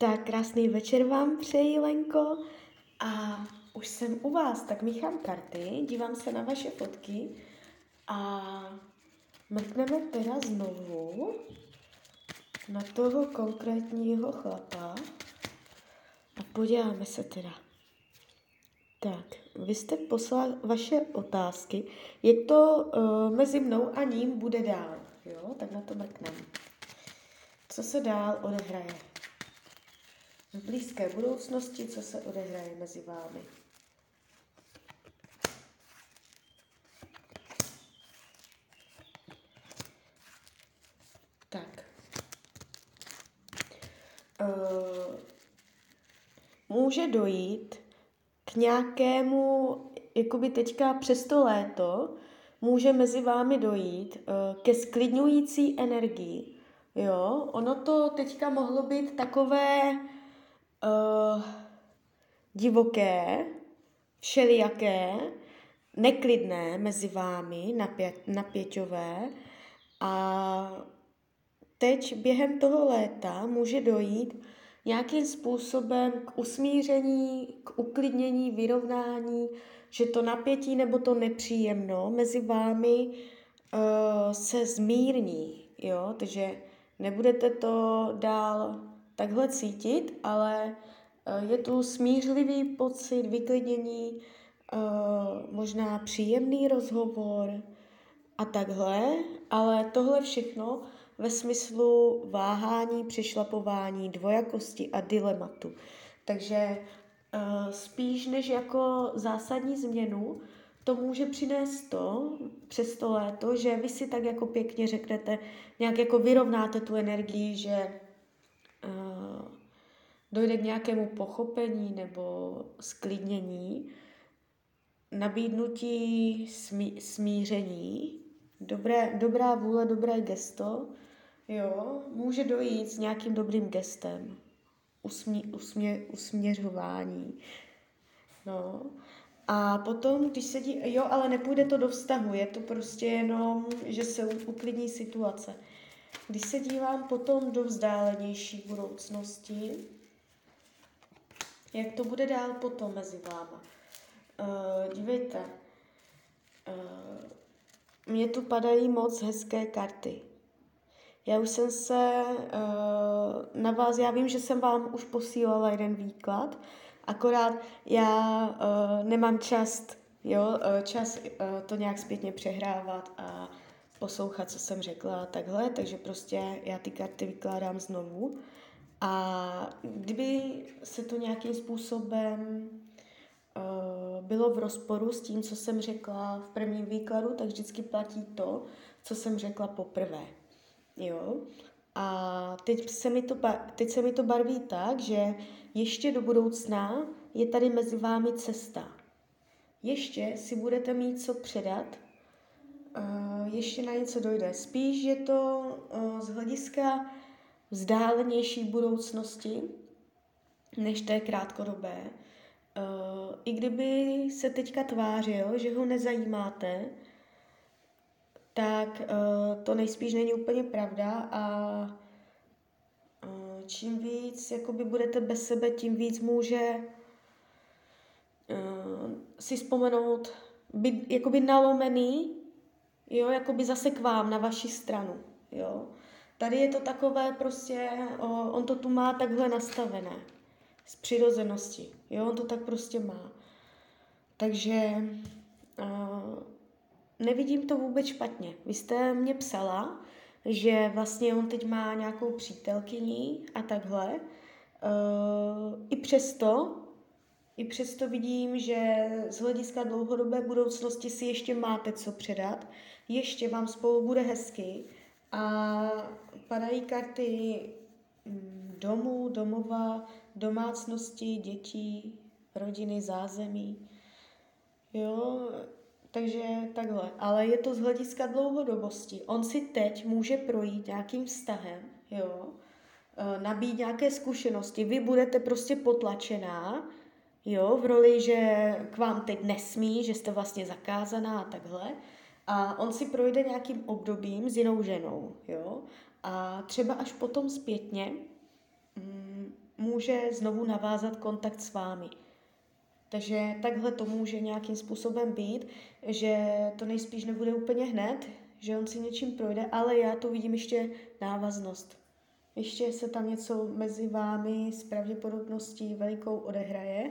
Tak krásný večer vám přeji, Lenko. A už jsem u vás, tak míchám karty, dívám se na vaše fotky a mrkneme teda znovu na toho konkrétního chlapa a podíváme se teda. Tak, vy jste poslal vaše otázky. Je to uh, mezi mnou a ním bude dál, jo? Tak na to mrkneme. Co se dál odehraje? V blízké budoucnosti, co se odehraje mezi vámi? Tak. Uh, může dojít k nějakému, jakoby teďka přes to léto, může mezi vámi dojít uh, ke sklidňující energii. Jo, ono to teďka mohlo být takové uh, divoké, všelijaké, neklidné mezi vámi, napě- napěťové. A teď během toho léta může dojít nějakým způsobem k usmíření, k uklidnění, vyrovnání, že to napětí nebo to nepříjemno mezi vámi uh, se zmírní, jo, takže nebudete to dál takhle cítit, ale uh, je tu smířlivý pocit, vyklidnění, uh, možná příjemný rozhovor a takhle, ale tohle všechno ve smyslu váhání, přešlapování, dvojakosti a dilematu. Takže uh, spíš než jako zásadní změnu, to může přinést to, přes to léto, že vy si tak jako pěkně řeknete, nějak jako vyrovnáte tu energii, že dojde k nějakému pochopení nebo sklidnění, nabídnutí smí, smíření, dobré, dobrá vůle, dobré gesto, Jo, může dojít s nějakým dobrým gestem, usmě, usmě, usměřování. No. A potom, když se dí, jo, ale nepůjde to do vztahu, je to prostě jenom, že se uklidní situace. Když se dívám potom do vzdálenější budoucnosti, jak to bude dál potom mezi váma. Uh, dívejte, uh, mně tu padají moc hezké karty. Já už jsem se uh, na vás, já vím, že jsem vám už posílala jeden výklad, akorát já uh, nemám čas, jo, uh, čas uh, to nějak zpětně přehrávat a poslouchat, co jsem řekla a takhle, takže prostě já ty karty vykládám znovu. A kdyby se to nějakým způsobem uh, bylo v rozporu s tím, co jsem řekla v prvním výkladu, tak vždycky platí to, co jsem řekla poprvé. Jo? A teď se, mi to, teď se mi to barví tak, že ještě do budoucna je tady mezi vámi cesta. Ještě si budete mít co předat, uh, ještě na něco dojde. Spíš je to uh, z hlediska vzdálenější budoucnosti, než té krátkodobé. Uh, I kdyby se teďka tvářil, že ho nezajímáte, tak uh, to nejspíš není úplně pravda a uh, čím víc jakoby budete bez sebe, tím víc může si vzpomenout, být jakoby nalomený, jo, jakoby zase k vám, na vaši stranu, jo. Tady je to takové prostě, on to tu má takhle nastavené, z přirozenosti, jo, on to tak prostě má. Takže nevidím to vůbec špatně. Vy jste mě psala, že vlastně on teď má nějakou přítelkyni a takhle. Uh, I přesto, i přesto vidím, že z hlediska dlouhodobé budoucnosti si ještě máte co předat, ještě vám spolu bude hezky a padají karty mm, domů, domova, domácnosti, dětí, rodiny, zázemí. Jo, takže takhle. Ale je to z hlediska dlouhodobosti. On si teď může projít nějakým vztahem, jo, e, nabít nějaké zkušenosti. Vy budete prostě potlačená, jo, v roli, že k vám teď nesmí, že jste vlastně zakázaná a takhle. A on si projde nějakým obdobím s jinou ženou, jo. A třeba až potom zpětně mm, může znovu navázat kontakt s vámi. Takže takhle to může nějakým způsobem být, že to nejspíš nebude úplně hned, že on si něčím projde, ale já tu vidím ještě návaznost. Ještě se tam něco mezi vámi s pravděpodobností velikou odehraje.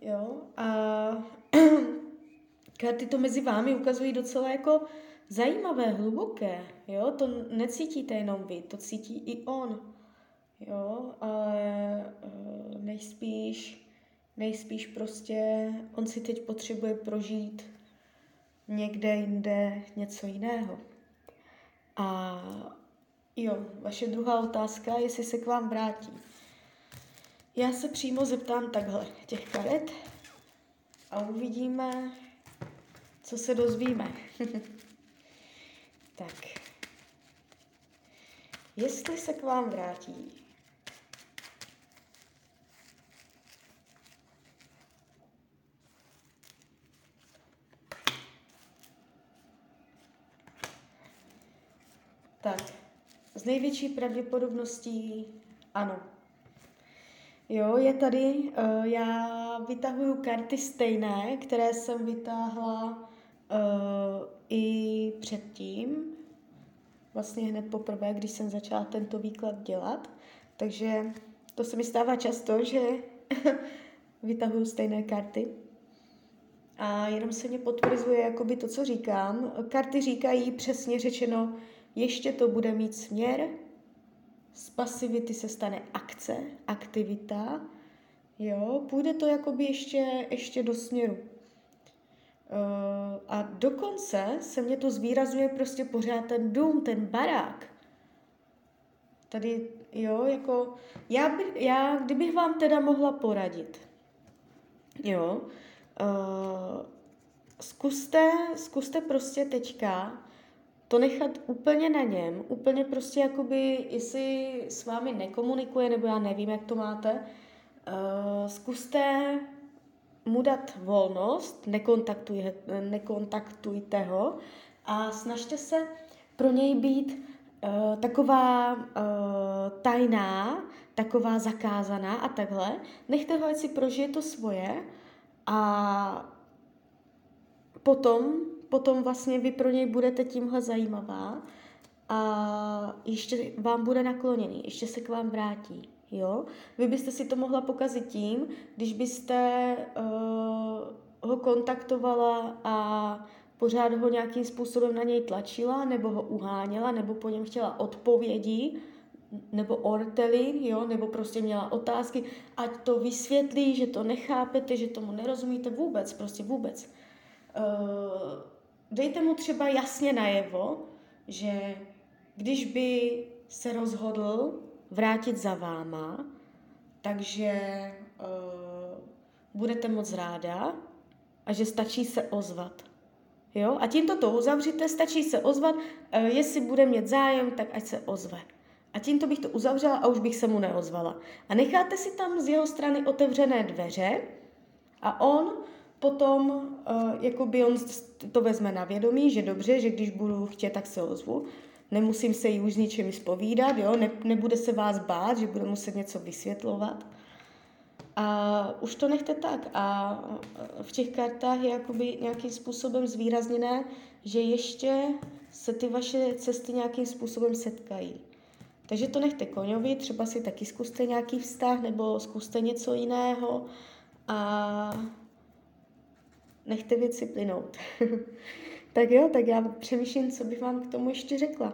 Jo? A karty to mezi vámi ukazují docela jako zajímavé, hluboké. Jo? To necítíte jenom vy, to cítí i on. Jo? Ale nejspíš Nejspíš prostě on si teď potřebuje prožít někde jinde něco jiného. A jo, vaše druhá otázka, jestli se k vám vrátí. Já se přímo zeptám takhle těch karet a uvidíme, co se dozvíme. tak. Jestli se k vám vrátí, Tak, s největší pravděpodobností ano. Jo, je tady, uh, já vytahuju karty stejné, které jsem vytáhla i předtím, vlastně hned poprvé, když jsem začala tento výklad dělat. Takže to se mi stává často, že vytahuju stejné karty. A jenom se mě potvrzuje jakoby to, co říkám. Karty říkají přesně řečeno, ještě to bude mít směr, z pasivity se stane akce, aktivita, jo, půjde to jakoby ještě, ještě do směru. Uh, a dokonce se mě to zvýrazuje prostě pořád ten dům, ten barák. Tady, jo, jako, já, by, já kdybych vám teda mohla poradit, jo, uh, zkuste, zkuste prostě teďka to nechat úplně na něm, úplně prostě jakoby, jestli s vámi nekomunikuje, nebo já nevím, jak to máte, uh, zkuste mu dát volnost, nekontaktuje, nekontaktujte ho a snažte se pro něj být uh, taková uh, tajná, taková zakázaná a takhle. Nechte ho, ať si prožije to svoje a potom potom vlastně vy pro něj budete tímhle zajímavá a ještě vám bude nakloněný, ještě se k vám vrátí. Jo? Vy byste si to mohla pokazit tím, když byste uh, ho kontaktovala a pořád ho nějakým způsobem na něj tlačila, nebo ho uháněla, nebo po něm chtěla odpovědi, nebo ortely, jo, nebo prostě měla otázky, ať to vysvětlí, že to nechápete, že tomu nerozumíte vůbec, prostě vůbec. Uh, dejte mu třeba jasně najevo, že když by se rozhodl vrátit za váma, takže uh, budete moc ráda a že stačí se ozvat. Jo? A tímto to uzavřete, stačí se ozvat, uh, jestli bude mít zájem, tak ať se ozve. A tímto bych to uzavřela a už bych se mu neozvala. A necháte si tam z jeho strany otevřené dveře a on potom uh, jakoby on to vezme na vědomí, že dobře, že když budu chtět, tak se ozvu. Nemusím se jí už ničem zpovídat, jo? Ne, nebude se vás bát, že bude muset něco vysvětlovat. A už to nechte tak. A v těch kartách je jakoby nějakým způsobem zvýrazněné, že ještě se ty vaše cesty nějakým způsobem setkají. Takže to nechte koňovi, třeba si taky zkuste nějaký vztah nebo zkuste něco jiného a nechte věci plynout. tak jo, tak já přemýšlím, co bych vám k tomu ještě řekla.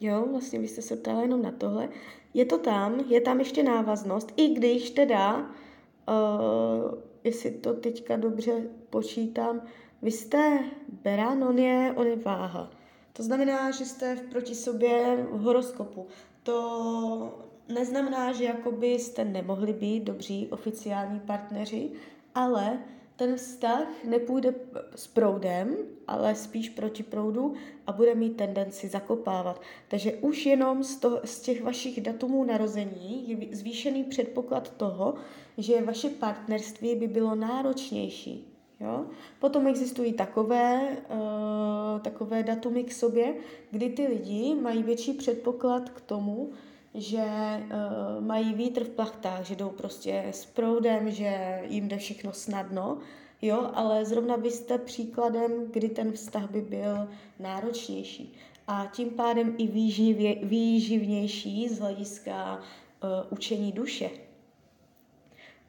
Jo, vlastně vy jste se ptala jenom na tohle. Je to tam, je tam ještě návaznost, i když teda, uh, jestli to teďka dobře počítám, vy jste beran, on je, on je váha. To znamená, že jste v proti sobě v horoskopu. To neznamená, že jakoby jste nemohli být dobří oficiální partneři, ale ten vztah nepůjde s proudem, ale spíš proti proudu a bude mít tendenci zakopávat. Takže už jenom z, toho, z těch vašich datumů narození je zvýšený předpoklad toho, že vaše partnerství by bylo náročnější. Jo? Potom existují takové, uh, takové datumy k sobě, kdy ty lidi mají větší předpoklad k tomu, že uh, mají vítr v plachtách, že jdou prostě s proudem, že jim jde všechno snadno, jo, ale zrovna vy jste příkladem, kdy ten vztah by byl náročnější a tím pádem i výživě, výživnější z hlediska uh, učení duše.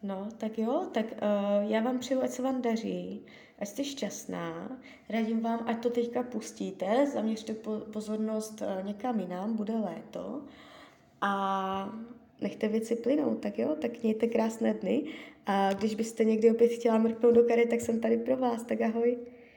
No, tak jo, tak uh, já vám přeju, ať se vám daří, ať jste šťastná. Radím vám, ať to teďka pustíte, zaměřte pozornost uh, někam jinam, bude léto. A nechte věci plynout, tak jo, tak mějte krásné dny. A když byste někdy opět chtěla mrknout do kary, tak jsem tady pro vás, tak ahoj.